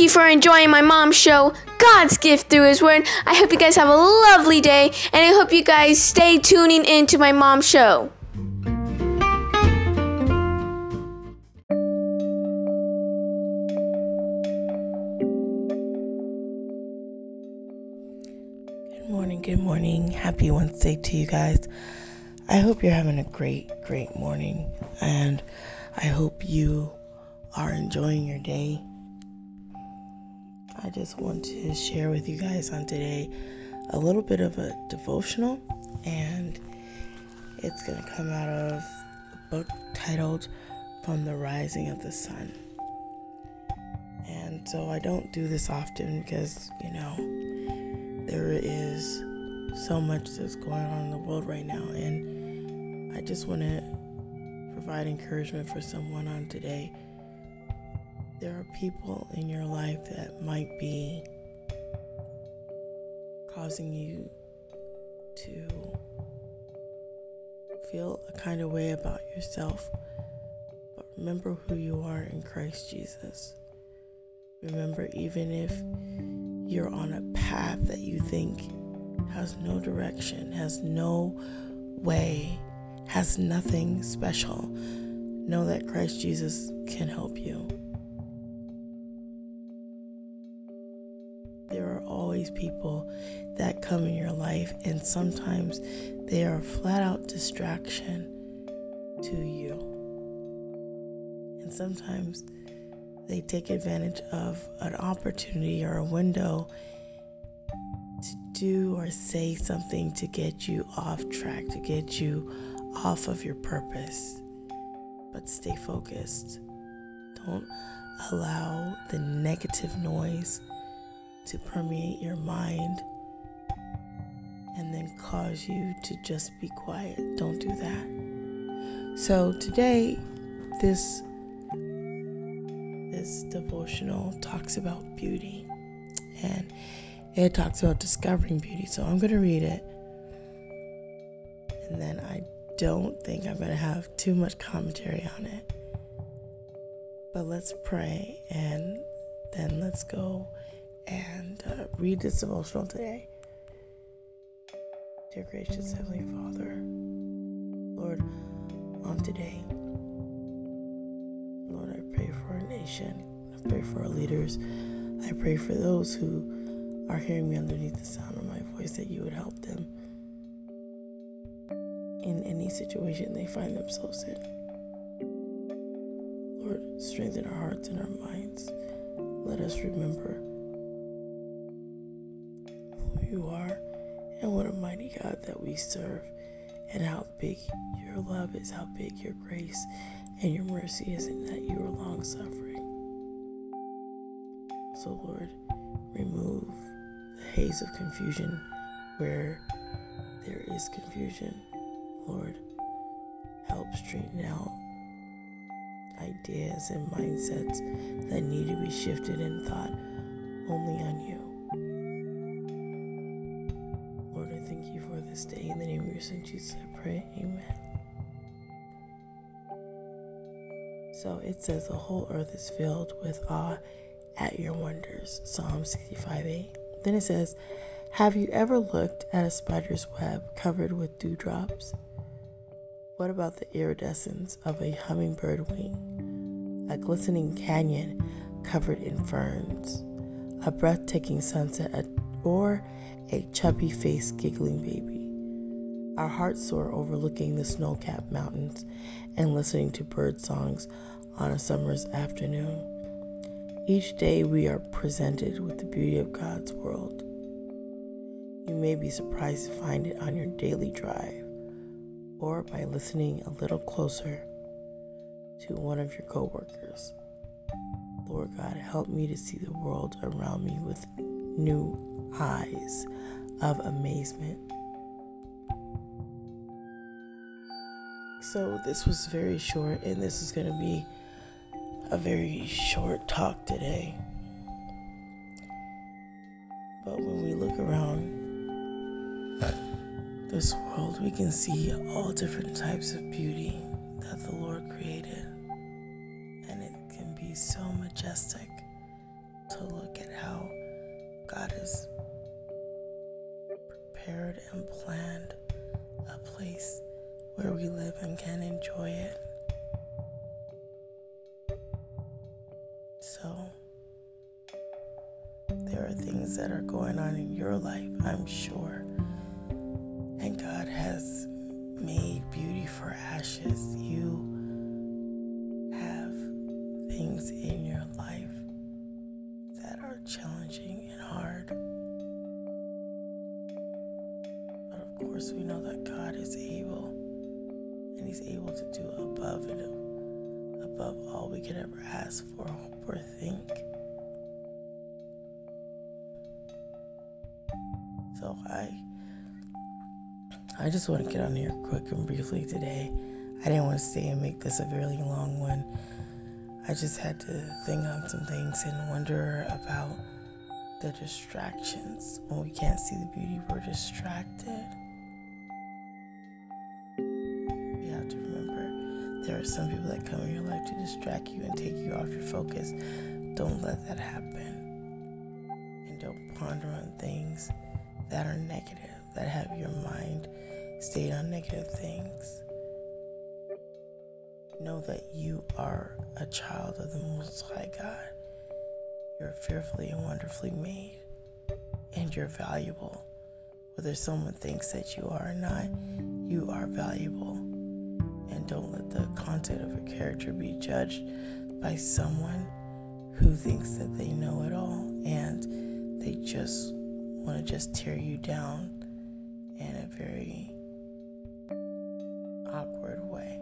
thank you for enjoying my mom's show, God's Gift Through His Word. I hope you guys have a lovely day, and I hope you guys stay tuning into my mom's show. Good morning, good morning. Happy Wednesday to you guys. I hope you're having a great, great morning, and I hope you are enjoying your day. I just want to share with you guys on today a little bit of a devotional, and it's going to come out of a book titled From the Rising of the Sun. And so I don't do this often because, you know, there is so much that's going on in the world right now and i just want to provide encouragement for someone on today there are people in your life that might be causing you to feel a kind of way about yourself but remember who you are in christ jesus remember even if you're on a path that you think has no direction, has no way, has nothing special, know that Christ Jesus can help you. Always people that come in your life, and sometimes they are a flat out distraction to you. And sometimes they take advantage of an opportunity or a window to do or say something to get you off track, to get you off of your purpose. But stay focused. Don't allow the negative noise to permeate your mind and then cause you to just be quiet. Don't do that. So today, this this devotional talks about beauty and it talks about discovering beauty. So I'm going to read it. And then I don't think I'm going to have too much commentary on it. But let's pray and then let's go and uh, read this devotional today. Dear gracious Heavenly Father, Lord, on today, Lord, I pray for our nation. I pray for our leaders. I pray for those who are hearing me underneath the sound of my voice that you would help them in any situation they find themselves in. Lord, strengthen our hearts and our minds. Let us remember you are and what a mighty God that we serve, and how big your love is, how big your grace and your mercy is, and that you are long suffering. So, Lord, remove the haze of confusion where there is confusion. Lord, help straighten out ideas and mindsets that need to be shifted and thought only on you. This day. In the name of your son Jesus, I pray. Amen. So it says the whole earth is filled with awe at your wonders. Psalm 65 8. Then it says, Have you ever looked at a spider's web covered with dewdrops? What about the iridescence of a hummingbird wing? A glistening canyon covered in ferns? A breathtaking sunset or a chubby faced giggling baby? Our hearts soar overlooking the snow capped mountains and listening to bird songs on a summer's afternoon. Each day we are presented with the beauty of God's world. You may be surprised to find it on your daily drive or by listening a little closer to one of your coworkers. Lord God, help me to see the world around me with new eyes of amazement. So, this was very short, and this is going to be a very short talk today. But when we look around this world, we can see all different types of beauty that the Lord created. And it can be so majestic to look at how God has prepared and planned a place where we live and can enjoy it. So, there are things that are going on in your life, I'm sure. And God has made beauty for ashes. You have things in your life that are challenging and hard. But of course, we know that God is able, and He's able to do above and above all we could ever ask for, hope, or think. So I I just want to get on here quick and briefly today. I didn't want to stay and make this a really long one. I just had to think on some things and wonder about the distractions. When we can't see the beauty, we're distracted. Are some people that come in your life to distract you and take you off your focus. Don't let that happen. And don't ponder on things that are negative, that have your mind stayed on negative things. Know that you are a child of the Most High God. You're fearfully and wonderfully made, and you're valuable. Whether someone thinks that you are or not, you are valuable. Don't let the content of a character be judged by someone who thinks that they know it all and they just want to just tear you down in a very awkward way.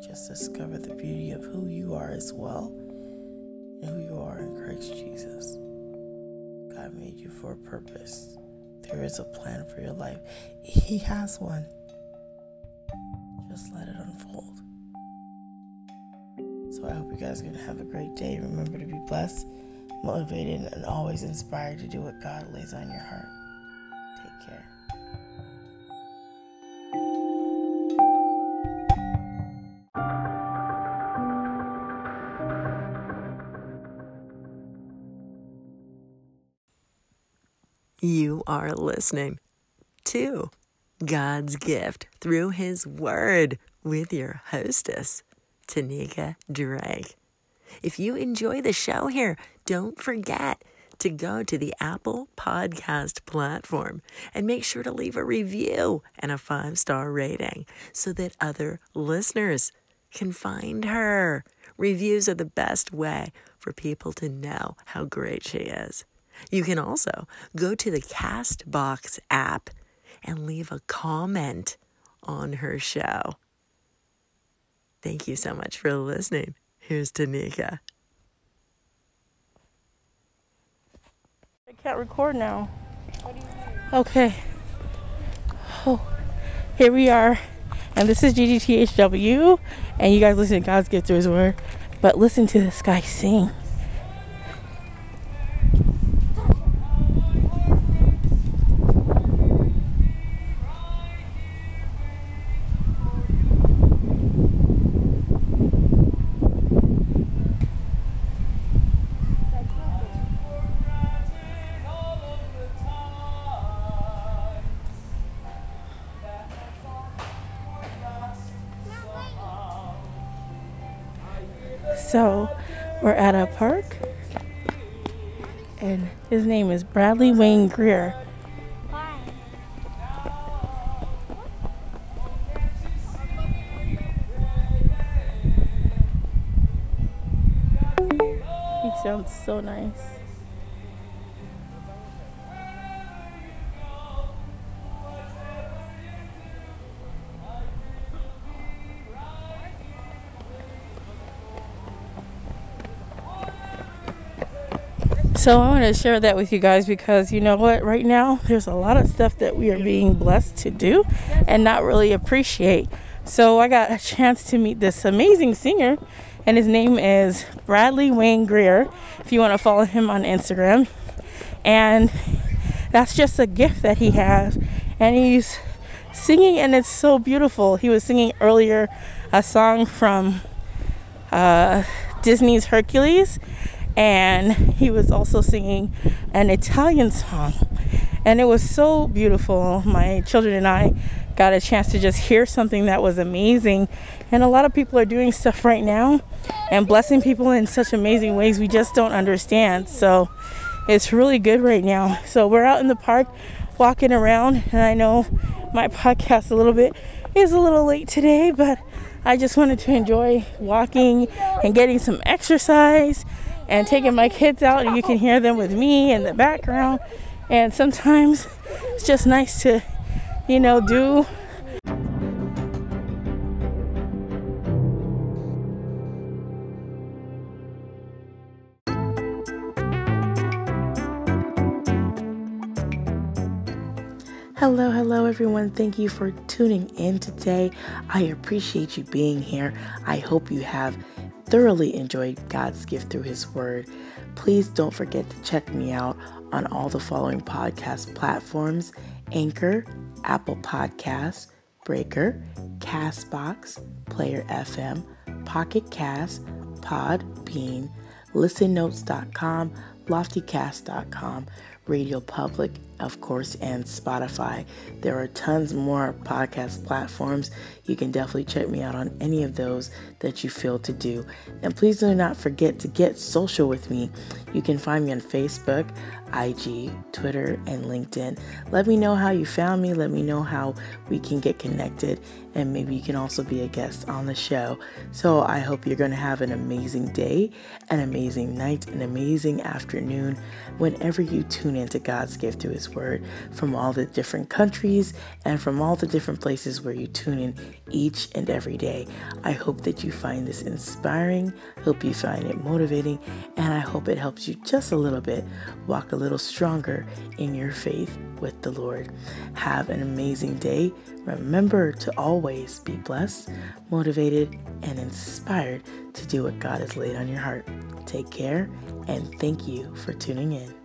Just discover the beauty of who you are as well and who you are in Christ Jesus. God made you for a purpose. There is a plan for your life. He has one. Just let it unfold. So I hope you guys are going to have a great day. Remember to be blessed motivated, and always inspired to do what God lays on your heart. Take care. You are listening to God's gift through His Word with your hostess, Tanika Drake. If you enjoy the show here, don't forget to go to the Apple Podcast platform and make sure to leave a review and a five star rating so that other listeners can find her. Reviews are the best way for people to know how great she is. You can also go to the Castbox app and leave a comment on her show. Thank you so much for listening. Here's Tanika. I can't record now. Okay. Oh, here we are. And this is GGTHW. And you guys listen to God's gift through his word. But listen to this guy sing. So we're at a park, and his name is Bradley Wayne Greer. He sounds so nice. So I want to share that with you guys because you know what? Right now, there's a lot of stuff that we are being blessed to do and not really appreciate. So I got a chance to meet this amazing singer, and his name is Bradley Wayne Greer. If you want to follow him on Instagram, and that's just a gift that he has, and he's singing, and it's so beautiful. He was singing earlier a song from uh, Disney's Hercules, and he was also singing an Italian song, and it was so beautiful. My children and I got a chance to just hear something that was amazing. And a lot of people are doing stuff right now and blessing people in such amazing ways we just don't understand. So it's really good right now. So we're out in the park walking around, and I know my podcast a little bit is a little late today, but I just wanted to enjoy walking and getting some exercise and taking my kids out, and you can hear them with me in the background. And sometimes it's just nice to, you know, do Hello, hello, everyone. Thank you for tuning in today. I appreciate you being here. I hope you have thoroughly enjoyed God's gift through His Word. Please don't forget to check me out on all the following podcast platforms Anchor, Apple Podcasts, Breaker, Castbox, Player FM, Pocket Cast, Podbean, ListenNotes.com, LoftyCast.com, Radio Public, of course, and Spotify. There are tons more podcast platforms. You can definitely check me out on any of those that you feel to do. And please do not forget to get social with me. You can find me on Facebook, IG, Twitter, and LinkedIn. Let me know how you found me. Let me know how we can get connected. And maybe you can also be a guest on the show. So I hope you're going to have an amazing day, an amazing night, an amazing afternoon whenever you tune into God's gift through His Word from all the different countries and from all the different places where you tune in each and every day. I hope that you find this inspiring, hope you find it motivating, and I hope it helps you just a little bit walk a little stronger in your faith with the Lord. Have an amazing day. Remember to always be blessed, motivated, and inspired to do what God has laid on your heart. Take care, and thank you for tuning in.